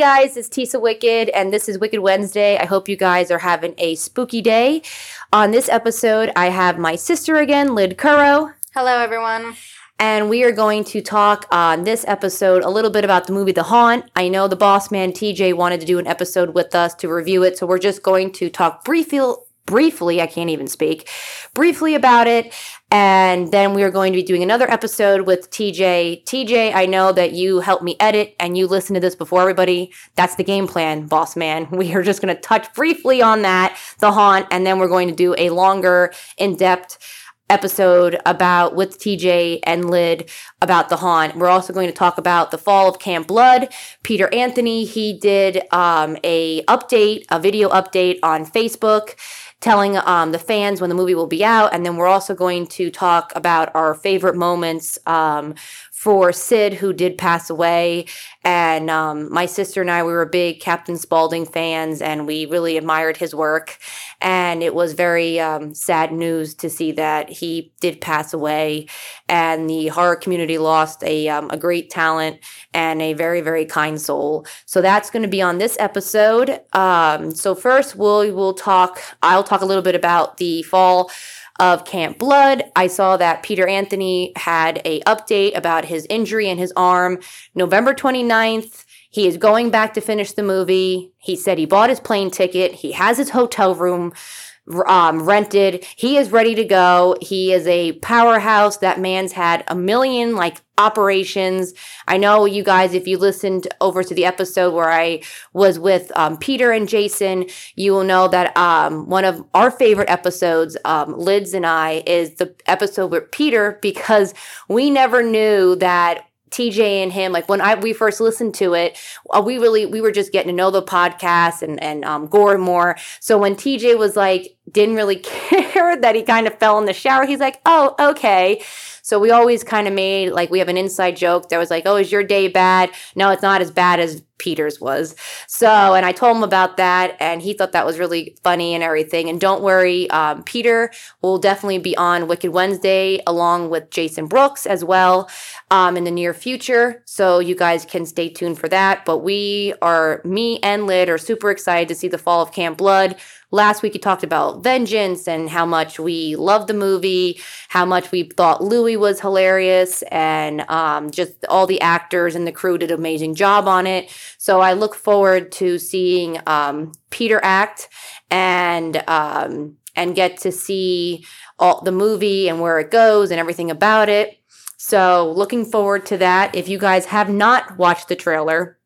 Guys, it's Tisa Wicked, and this is Wicked Wednesday. I hope you guys are having a spooky day. On this episode, I have my sister again, Lyd Currow, Hello, everyone. and we are going to talk on this episode a little bit about the movie The Haunt. I know the boss man TJ wanted to do an episode with us to review it, so we're just going to talk briefly. Briefly, I can't even speak. Briefly about it, and then we are going to be doing another episode with TJ. TJ, I know that you helped me edit and you listened to this before everybody. That's the game plan, boss man. We are just going to touch briefly on that, the haunt, and then we're going to do a longer, in depth episode about with TJ and Lid about the haunt. We're also going to talk about the fall of Camp Blood. Peter Anthony, he did um, a update, a video update on Facebook telling um, the fans when the movie will be out. And then we're also going to talk about our favorite moments um, for Sid, who did pass away. And um, my sister and I, we were big Captain Spaulding fans, and we really admired his work. And it was very um, sad news to see that he did pass away. And the horror community lost a, um, a great talent and a very, very kind soul. So that's going to be on this episode. Um, so first, we'll, we'll talk, I'll talk a little bit about the fall of Camp Blood. I saw that Peter Anthony had a update about his injury in his arm. November 29th, he is going back to finish the movie. He said he bought his plane ticket. He has his hotel room um, rented. He is ready to go. He is a powerhouse. That man's had a million like operations. I know you guys, if you listened over to the episode where I was with um, Peter and Jason, you will know that um, one of our favorite episodes, um, Lids and I, is the episode with Peter because we never knew that TJ and him, like when I we first listened to it, uh, we really we were just getting to know the podcast and and um, Gore more. So when TJ was like didn't really care that he kind of fell in the shower, he's like, oh okay. So we always kind of made like we have an inside joke that was like, oh, is your day bad? No, it's not as bad as Peter's was. So, and I told him about that, and he thought that was really funny and everything. And don't worry, um, Peter will definitely be on Wicked Wednesday along with Jason Brooks as well um, in the near future. So you guys can stay tuned for that. But we are, me and Lyd are super excited to see the fall of Camp Blood. Last week, we talked about Vengeance and how much we loved the movie, how much we thought Louis was hilarious, and um, just all the actors and the crew did an amazing job on it. So I look forward to seeing um, Peter act and um, and get to see all the movie and where it goes and everything about it. So looking forward to that. If you guys have not watched the trailer,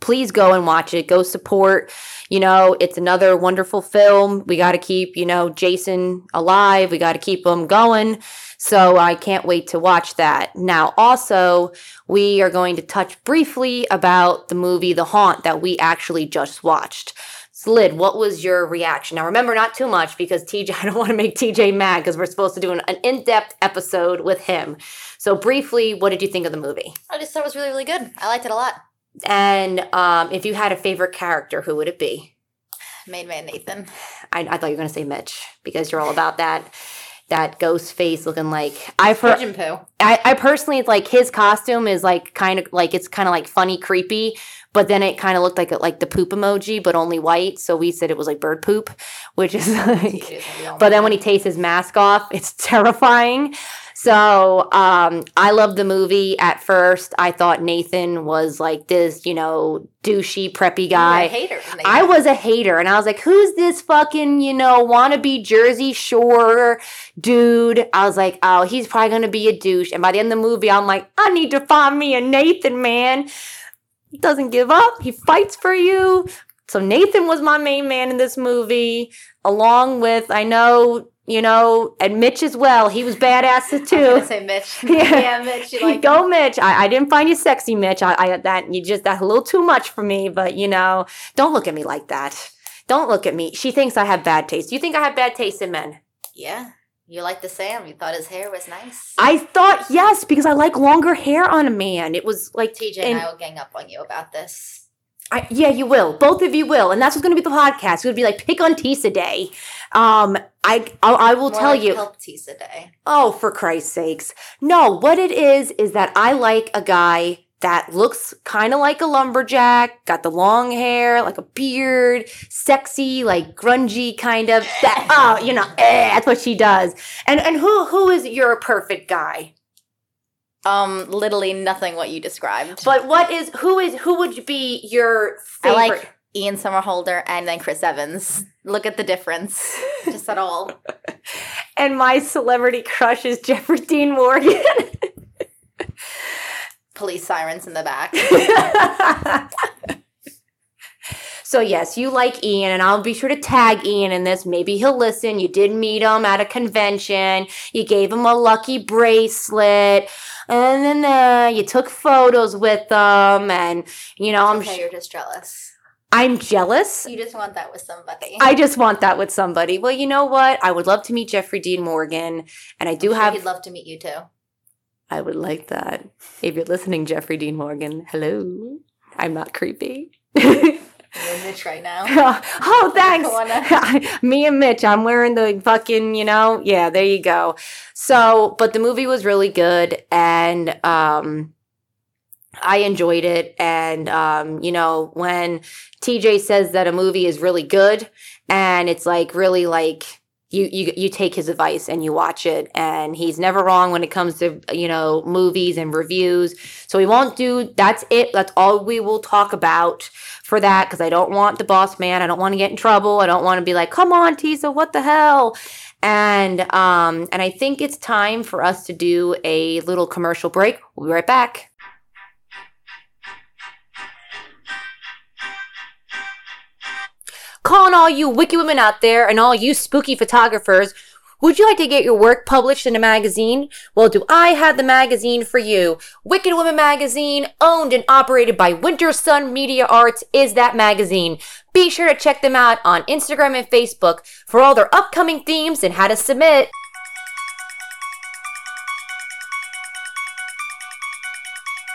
please go and watch it. Go support. You know, it's another wonderful film. We got to keep, you know, Jason alive. We got to keep him going. So I can't wait to watch that. Now, also, we are going to touch briefly about the movie The Haunt that we actually just watched. Slid, what was your reaction? Now, remember, not too much because TJ, I don't want to make TJ mad because we're supposed to do an, an in depth episode with him. So, briefly, what did you think of the movie? I just thought it was really, really good. I liked it a lot. And um, if you had a favorite character, who would it be? Main man Nathan. I, I thought you were going to say Mitch because you're all about that that ghost face looking like I for Pigeon poo. I, I personally it's like his costume is like kind of like it's kind of like funny creepy but then it kind of looked like a, like the poop emoji but only white so we said it was like bird poop which is like but then when he takes his mask off it's terrifying so um, I loved the movie at first. I thought Nathan was like this, you know, douchey, preppy guy. Hater. Nathan. I was a hater, and I was like, "Who's this fucking, you know, wannabe Jersey Shore dude?" I was like, "Oh, he's probably gonna be a douche." And by the end of the movie, I'm like, "I need to find me a Nathan, man." Doesn't give up. He fights for you. So Nathan was my main man in this movie, along with I know you know, and Mitch as well. He was badass too. I say Mitch. Yeah. yeah, Mitch. You like Go, him. Mitch. I, I didn't find you sexy, Mitch. I, I that you just that's a little too much for me. But you know, don't look at me like that. Don't look at me. She thinks I have bad taste. Do you think I have bad taste in men? Yeah. You liked the Sam. You thought his hair was nice. I thought yes because I like longer hair on a man. It was like TJ and- and I will gang up on you about this. I, yeah, you will. Both of you will, and that's what's going to be the podcast. It would be like pick on Tisa Day. Um, I I, I will More tell like you. Help Tisa Day. Oh, for Christ's sakes! No, what it is is that I like a guy that looks kind of like a lumberjack, got the long hair, like a beard, sexy, like grungy kind of. That oh, you know, eh, that's what she does. And and who who is your perfect guy? Um, literally nothing what you described. But what is who is who would be your favorite? I like Ian Somerhalder and then Chris Evans. Look at the difference. Just at all. and my celebrity crush is Jeffrey Dean Morgan. Police sirens in the back. so yes, you like Ian, and I'll be sure to tag Ian in this. Maybe he'll listen. You did meet him at a convention. You gave him a lucky bracelet, and then uh, you took photos with them. And you know, I'm okay, sh- you're just jealous. I'm jealous. You just want that with somebody. I just want that with somebody. Well, you know what? I would love to meet Jeffrey Dean Morgan, and I do I'm sure have He'd love to meet you too. I would like that. If you're listening, Jeffrey Dean Morgan, hello. I'm not creepy. You're Mitch right now. oh, thanks. Me and Mitch, I'm wearing the fucking, you know, yeah, there you go. So, but the movie was really good and um I enjoyed it and um you know, when TJ says that a movie is really good and it's like really like you, you you take his advice and you watch it and he's never wrong when it comes to you know movies and reviews. So we won't do that's it. That's all we will talk about for that because i don't want the boss man. I don't want to get in trouble. I don't want to be like come on tisa what the hell? And um and i think it's time for us to do a little commercial break. We'll be right back calling all you wicked women out there and all you spooky photographers. Would you like to get your work published in a magazine? Well, do I have the magazine for you? Wicked Women Magazine, owned and operated by Winter Sun Media Arts, is that magazine. Be sure to check them out on Instagram and Facebook for all their upcoming themes and how to submit.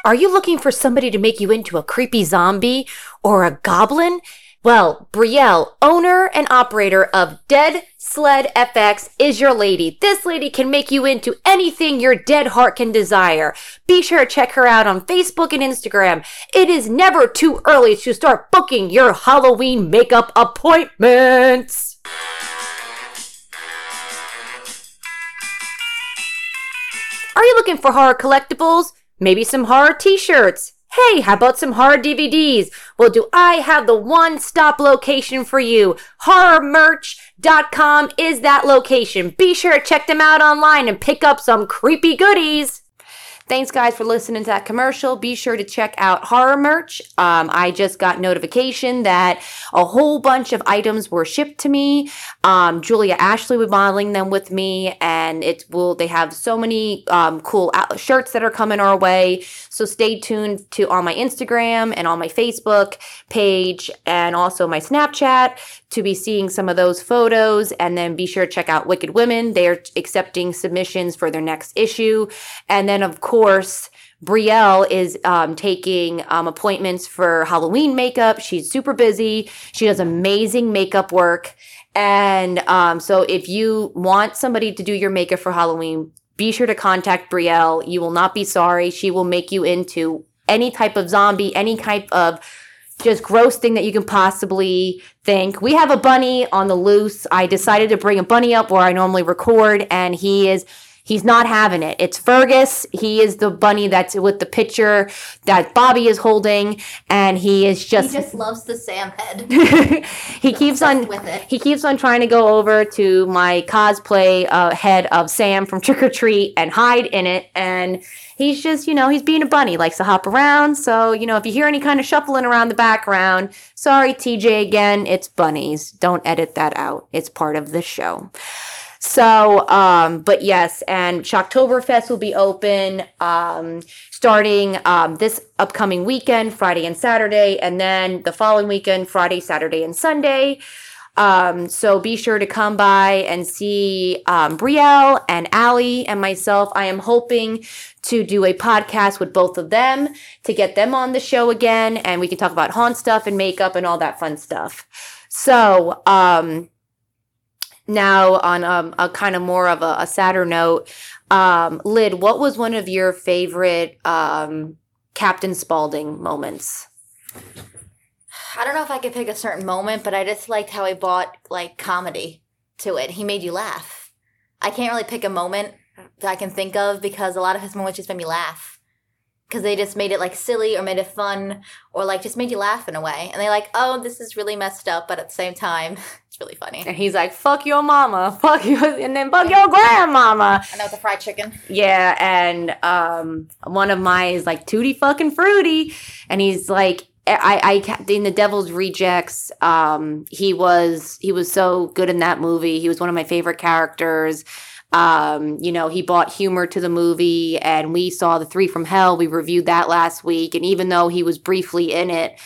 Are you looking for somebody to make you into a creepy zombie or a goblin? Well, Brielle, owner and operator of Dead Sled FX, is your lady. This lady can make you into anything your dead heart can desire. Be sure to check her out on Facebook and Instagram. It is never too early to start booking your Halloween makeup appointments. Are you looking for horror collectibles? Maybe some horror t shirts? Hey, how about some horror DVDs? Well, do I have the one stop location for you? HorrorMerch.com is that location. Be sure to check them out online and pick up some creepy goodies. Thanks, guys, for listening to that commercial. Be sure to check out Horror Merch. Um, I just got notification that a whole bunch of items were shipped to me. Um, Julia Ashley was modeling them with me, and it will. They have so many um, cool shirts that are coming our way. So stay tuned to on my Instagram and on my Facebook page, and also my Snapchat to be seeing some of those photos. And then be sure to check out Wicked Women. They are accepting submissions for their next issue. And then, of course, Brielle is um, taking um, appointments for Halloween makeup. She's super busy. She does amazing makeup work. And um, so, if you want somebody to do your makeup for Halloween, be sure to contact Brielle. You will not be sorry. She will make you into any type of zombie, any type of just gross thing that you can possibly think. We have a bunny on the loose. I decided to bring a bunny up where I normally record, and he is he's not having it. It's Fergus. He is the bunny that's with the picture that Bobby is holding, and he is just. He just. loves the Sam head. he keeps on with it. He keeps on trying to go over to my cosplay uh, head of Sam from Trick or Treat and hide in it. And he's just, you know, he's being a bunny, likes to hop around. So, you know, if you hear any kind of shuffling around the background, sorry, TJ, again, it's bunnies. Don't edit that out. It's part of the show. So, um, but yes, and Shocktoberfest will be open um, starting um, this upcoming weekend, Friday and Saturday, and then the following weekend, Friday, Saturday, and Sunday. Um, so be sure to come by and see um, Brielle and Allie and myself. I am hoping to do a podcast with both of them to get them on the show again, and we can talk about haunt stuff and makeup and all that fun stuff. So, um, now on um, a kind of more of a, a sadder note, um, Lyd, what was one of your favorite um, Captain Spaulding moments? I don't know if I could pick a certain moment, but I just liked how he brought like comedy to it. He made you laugh. I can't really pick a moment that I can think of because a lot of his moments just made me laugh. Because they just made it like silly or made it fun or like just made you laugh in a way. And they're like, oh, this is really messed up, but at the same time, it's really funny. And he's like, "Fuck your mama, fuck you," and then fuck your grandmama. I know a fried chicken. Yeah, and um, one of mine is like Tootie fucking fruity, and he's like, I, I in the Devil's Rejects. Um, he was he was so good in that movie. He was one of my favorite characters. Um, you know, he brought humor to the movie, and we saw the Three from Hell. We reviewed that last week, and even though he was briefly in it,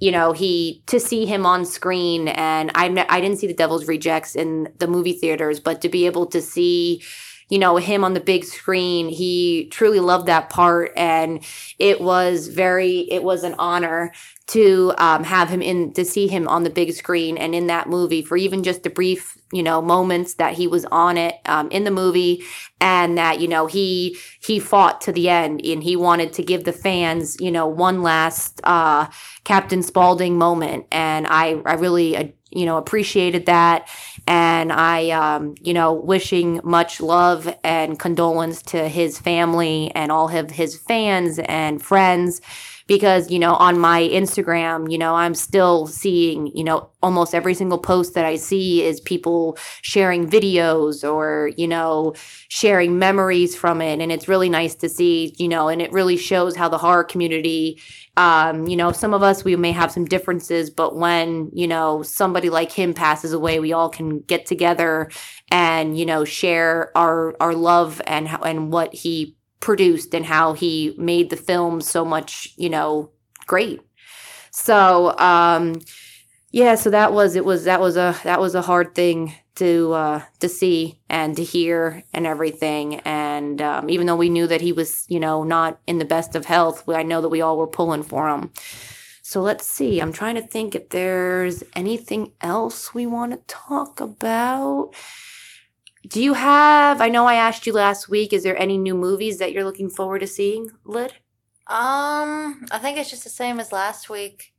you know, he to see him on screen, and I I didn't see the Devil's Rejects in the movie theaters, but to be able to see you know him on the big screen. He truly loved that part and it was very it was an honor to um, have him in to see him on the big screen and in that movie for even just the brief you know moments that he was on it um, in the movie and that you know he he fought to the end and he wanted to give the fans you know one last uh, captain spaulding moment. And i i really uh, you know appreciated that. And i um, you know wishing much love and condolence to his family and all of his fans and friends because you know on my instagram you know i'm still seeing you know almost every single post that i see is people sharing videos or you know sharing memories from it. And it's really nice to see you know and it really shows how the horror community um, you know, some of us we may have some differences, but when you know somebody like him passes away, we all can get together and you know share our our love and how and what he produced and how he made the film so much, you know, great. So, um, yeah, so that was it was that was a that was a hard thing to uh, to see and to hear and everything. And um, even though we knew that he was, you know, not in the best of health, I know that we all were pulling for him. So let's see. I'm trying to think if there's anything else we want to talk about. Do you have? I know I asked you last week. Is there any new movies that you're looking forward to seeing, Lid? Um, I think it's just the same as last week.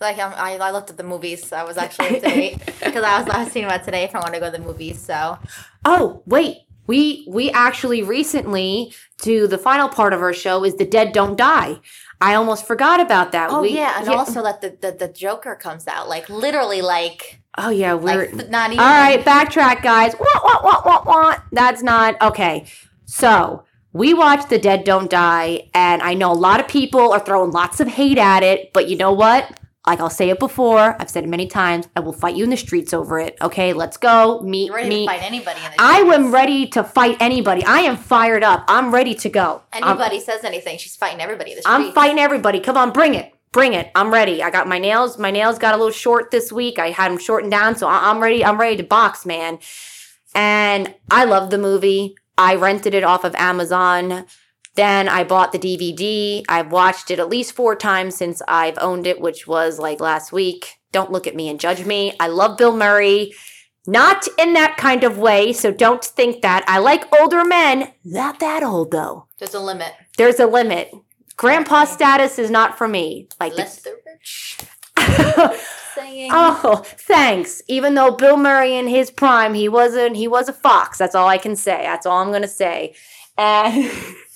Like um, I, I looked at the movies. So I was actually today because I was was thinking about today if I want to go to the movies. So Oh wait, we we actually recently to the final part of our show is the dead don't die. I almost forgot about that. oh we, yeah, and also that the, the the Joker comes out like literally like oh yeah, we're like not even All right, backtrack, guys. What, what, what, what, what? That's not okay. So we watched The Dead Don't Die, and I know a lot of people are throwing lots of hate at it, but you know what? Like I'll say it before, I've said it many times. I will fight you in the streets over it. Okay, let's go. Meet You're ready me. to fight anybody in the I am ready to fight anybody. I am fired up. I'm ready to go. I'm- Anybody says anything, she's fighting everybody in the streets. I'm fighting everybody. Come on, bring it. Bring it. I'm ready. I got my nails. My nails got a little short this week. I had them shortened down, so I'm ready. I'm ready to box, man. And I love the movie. I rented it off of Amazon. Then I bought the DVD. I've watched it at least four times since I've owned it, which was like last week. Don't look at me and judge me. I love Bill Murray. Not in that kind of way, so don't think that. I like older men. Not that old, though. There's a limit. There's a limit. Grandpa status is not for me. Like Less the rich. Oh, thanks. Even though Bill Murray in his prime, he wasn't he was a fox. That's all I can say. That's all I'm gonna say. And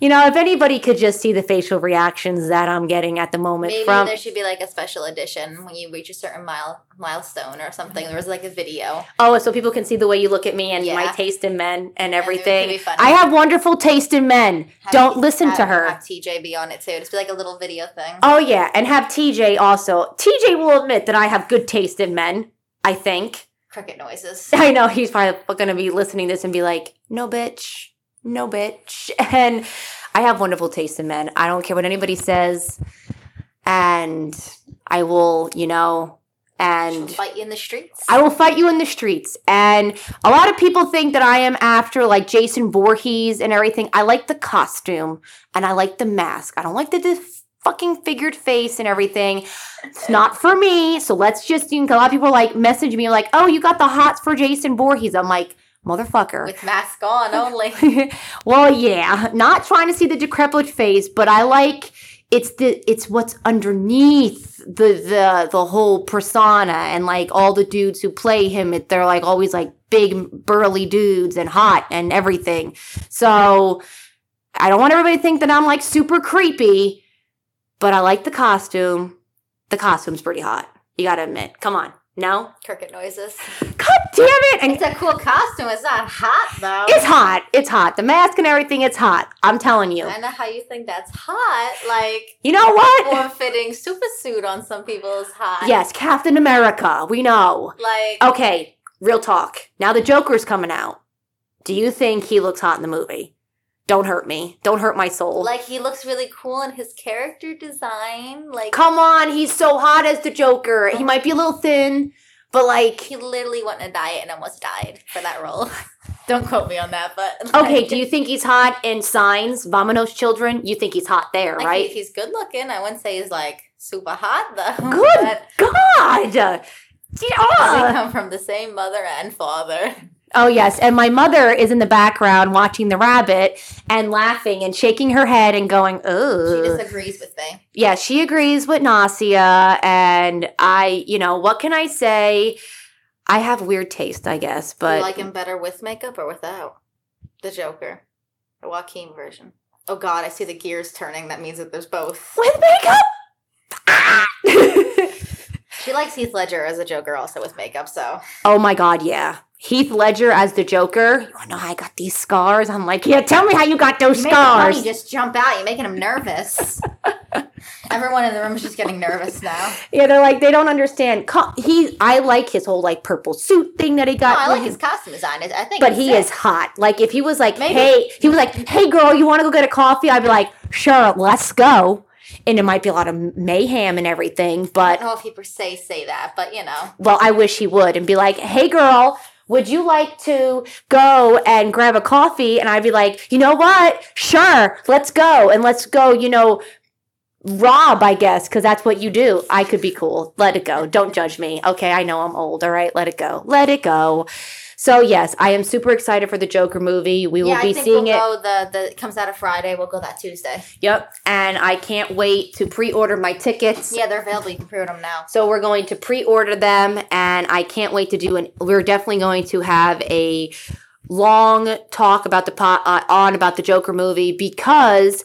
you know, if anybody could just see the facial reactions that I'm getting at the moment Maybe from there should be like a special edition when you reach a certain mile milestone or something. There was like a video. Oh, so people can see the way you look at me and my taste in men and everything. I have wonderful taste in men. Have Don't T- listen to her. Have TJ be on it too. Just be like a little video thing. Oh yeah, and have TJ also. TJ will admit that I have good taste in men. I think. Cricket noises. I know he's probably going to be listening to this and be like, no, bitch, no, bitch. And I have wonderful taste in men. I don't care what anybody says. And I will, you know, and Fight you in the streets. I will fight you in the streets. And a lot of people think that I am after like Jason Voorhees and everything. I like the costume and I like the mask. I don't like the dis- fucking figured face and everything. It's not for me. So let's just, you know, a lot of people like message me like, oh, you got the hots for Jason Voorhees. I'm like, motherfucker. with mask on only. well, yeah, not trying to see the decrepit face, but I like it's the it's what's underneath the the the whole persona and like all the dudes who play him. it- They're like always like big burly dudes and hot and everything. So I don't want everybody to think that I'm like super creepy, but I like the costume. The costume's pretty hot. You gotta admit. Come on. No? Cricket noises. God damn it! And It's a cool costume. It's not hot though. it's hot. It's hot. The mask and everything, it's hot. I'm telling you. I know how you think that's hot. Like You know what? form-fitting super suit on some people is hot. Yes, Captain America. We know. Like Okay, real talk. Now the Joker's coming out. Do you think he looks hot in the movie? Don't hurt me. Don't hurt my soul. like he looks really cool in his character design. Like Come on, he's so hot as the Joker. He might be a little thin, but like, he literally went on a diet and almost died for that role. Don't quote me on that, but okay, do you think he's hot in Signs, Vamanos Children? You think he's hot there, like, right? If he's good looking, I wouldn't say he's like super hot though. Good But God! they Yeah. come from the same mother and father. Oh yes, and my mother is in the background watching the rabbit and laughing and shaking her head and going, oh. She disagrees with me. Yeah, she agrees with Nasia, and I, you know, what can I say? I have weird taste, I guess, Do but you like him better with makeup or without? The Joker, the Joaquin version. Oh God, I see the gears turning. That means that there's both. with makeup. Ah! She likes Heath Ledger as a Joker, also with makeup. So oh my god, yeah. Heath Ledger as the Joker. You wanna know how I got these scars? I'm like, yeah, tell me how you got those You make the bunny scars. just jump out. You're making him nervous. Everyone in the room is just getting nervous now. Yeah, they're like they don't understand. He, I like his whole like purple suit thing that he No, got. I like his costume design. I think, but he sick. is hot. Like if he was like, Maybe- hey, he was like, hey girl, you want to go get a coffee? I'd be like, sure, let's go. And it might be a lot of mayhem and everything, But I don't know if he per se say that, but you know, well, I wish he would and be like, hey girl, would you like to go and grab a coffee? And I'd be like, you know what? Sure, let's go and let's go. You know. Rob, I guess, because that's what you do. I could be cool. Let it go. Don't judge me. Okay, I know I'm old. All right, let it go. Let it go. So yes, I am super excited for the Joker movie. We will yeah, be I think seeing we'll it. The the it comes out of Friday. We'll go that Tuesday. Yep. And I can't wait to pre-order my tickets. Yeah, they're available. You can pre-order them now. So we're going to pre-order them and I can't wait to do an we're definitely going to have a long talk about the pot uh, on about the Joker movie because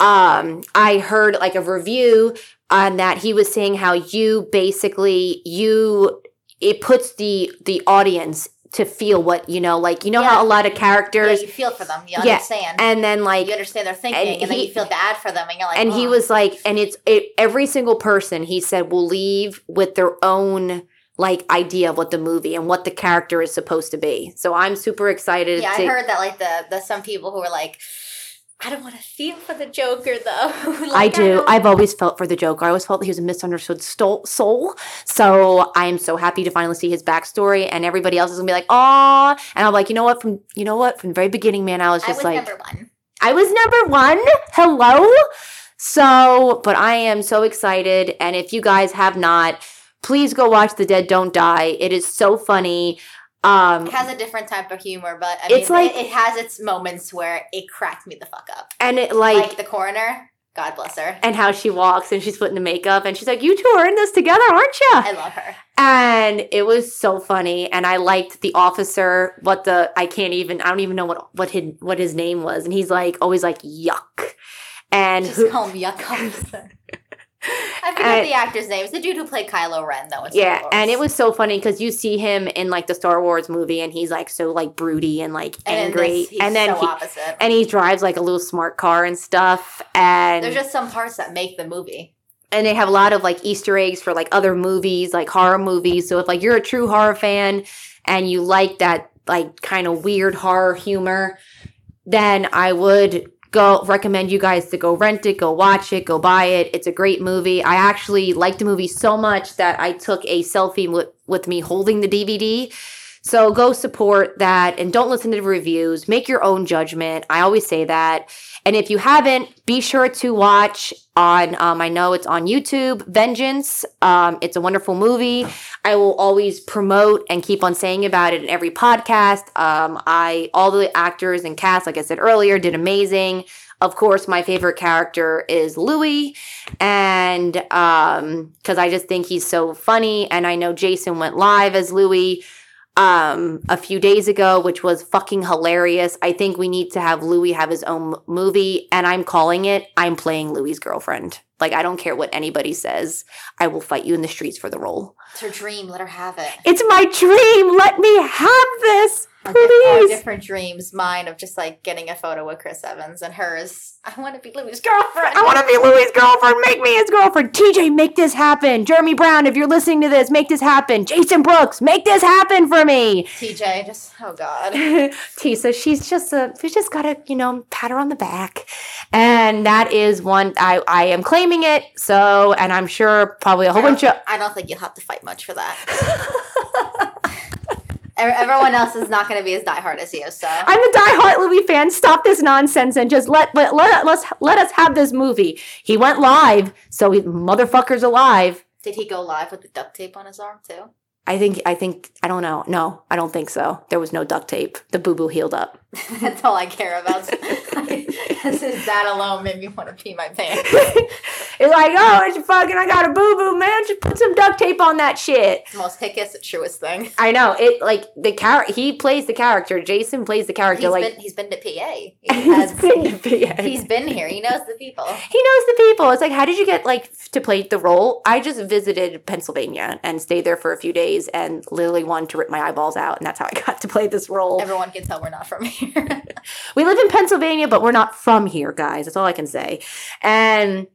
um I heard like a review on that he was saying how you basically you it puts the the audience to feel what you know like you know how a lot of Yeah, characters you feel for them. You Yeah, understand. and then like you understand their thinking, and and, then he- you feel bad for them, and you're like, and he "Oh." was like and it's it, every single person he said will leave with their own like idea of what the movie and what the character is supposed to be so i'm super excited Yeah, to I heard that like the the some people who were like, I don't want to feel for the Joker though. Like, I do. don't- I've always felt for the Joker. I always felt that he was a misunderstood soul. So I am so happy to finally see his backstory, and everybody else is gonna be like, "Aw!" And I'm like, you know what? From you know what? From the very beginning, man, I was just I was like, number one. I was number one. Hello. So, but I am so excited. And if you guys have not, please go watch The Dead Don't Die. It is so funny. Um, It has a different type of humor, but I It's mean, like- it, it has its moments where it cracked me the fuck up. and it Like, like, the coroner, God bless her. and how she walks and she's putting the makeup and she's like, "You two are in this together, aren't you?" I love her. And it was so funny. And I liked the officer. What the I can't even. I don't even know what what his what his name was. And he's like always like yuck. And Just who, call him Yuck Officer. I forget And- the actor's name. It's the dude who played Kylo Ren, though. Yeah, and it was so funny because you see him in like the Star Wars movie, and he's like so like broody and like And angry, this, he's and then so he opposite. and he drives like a little smart car and stuff, and There's just some parts that make the movie. and they have a lot of like Easter eggs for like other movies, like horror movies. So if like you're a true horror fan and you like that like kind of weird horror humor, then I would go recommend you guys to go rent it, go watch it, go buy it. It's a great movie. I actually liked the movie so much that I took a selfie with, with me holding the DVD. So go support that and don't listen to reviews. Make your own judgment. I always say that. And if you haven't, be sure to watch on, um, I know it's on YouTube, Vengeance. Um, it's a wonderful movie. I will always promote and keep on saying about it in every podcast. Um, I, all the actors and cast, like I said earlier, did amazing. Of course, my favorite character is Louis, and um, because I just think he's so funny, and I know Jason went live as Louis um a few days ago which was fucking hilarious. I think we need to have louis have his own movie and i'm calling it i'm playing louis's girlfriend. Like i don't care what anybody says. I will fight you in the streets for the role. It's her dream. Let her have it. it's my dream. Let me have this Our, di- our different dreams. Mine of just like getting a photo with Chris Evans, and hers. I want to be Louis' girlfriend. I want to be Louis's girlfriend. Make me his girlfriend. TJ, make this happen. Jeremy Brown, if you're listening to this, make this happen. Jason Brooks, make this happen for me. TJ. Just oh god. Tisa, she's just a, we just gotta, you know, pat her on the back. And that is one, I, I am claiming it. So, and I'm sure probably a whole bunch of, I don't think you'll have to fight much for that. Ev- Everyone else is not going to be as diehard as you, so I'm a diehard Louis fan. Stop this nonsense and just let, let, let, let's, let us have this movie. He went live, so he, motherfucker's alive. did he go live with the duct tape on his arm too? I think, I think, I don't know. No, I don't think so. There was no duct tape. The boo boo healed up. That's all I care about. that alone made me want to pee my pants. It's like, oh, it's fucking, I got a boo boo, man. Just put some duct tape on that shit. It's the most hickest, truest thing. I know it. Like the character, he plays the character. Jason plays the character. He's like been he's been to PA. He he's has, been to PA. he's been here. He knows the people. he knows the people. It's like, how did you get like to play the role? I just visited Pennsylvania and stayed there for a few days and literally wanted to rip my eyeballs out, and that's how I got to play this role. Everyone can tell we're not from here. We live in Pennsylvania, but we're not from here, guys. That's all I can say. And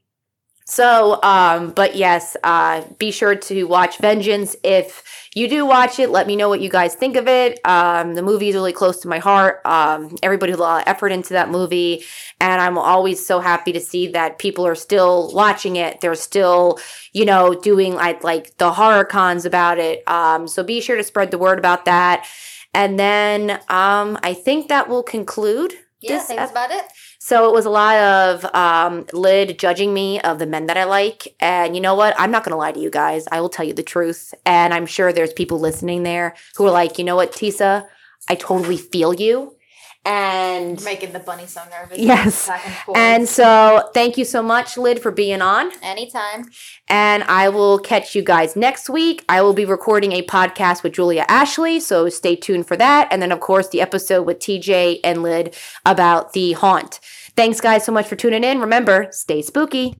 so, um, but yes, uh, be sure to watch Vengeance. If you do watch it, let me know what you guys think of it. Um, the movie is really close to my heart. Um, everybody put a lot of effort into that movie, and I'm always so happy to see that people are still watching it. They're still, you know, doing like like the horror cons about it. Um, so be sure to spread the word about that. And then um, I think that will conclude yeah, this that's ep- about it. so it was a lot of um, Lid judging me of the men that I like. And you know what? I'm not going to lie to you guys. I will tell you the truth. And I'm sure there's people listening there who are like, you know what, Tisa? I totally feel you. And Making the bunny so nervous. Yes. And and so thank you so much, Lid, for being on. anytime. And I will catch you guys next week. I will be recording a podcast with Julia Ashley, so stay tuned for that. And then, of course, the episode with TJ and Lid about the haunt. Thanks, guys, so much for tuning in. Remember, stay spooky.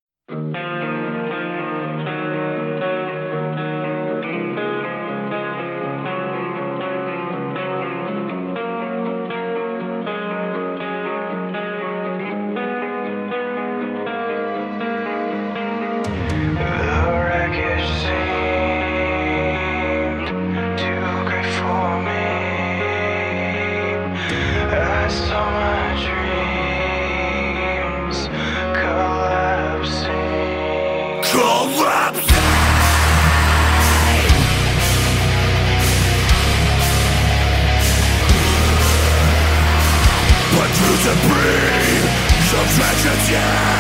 But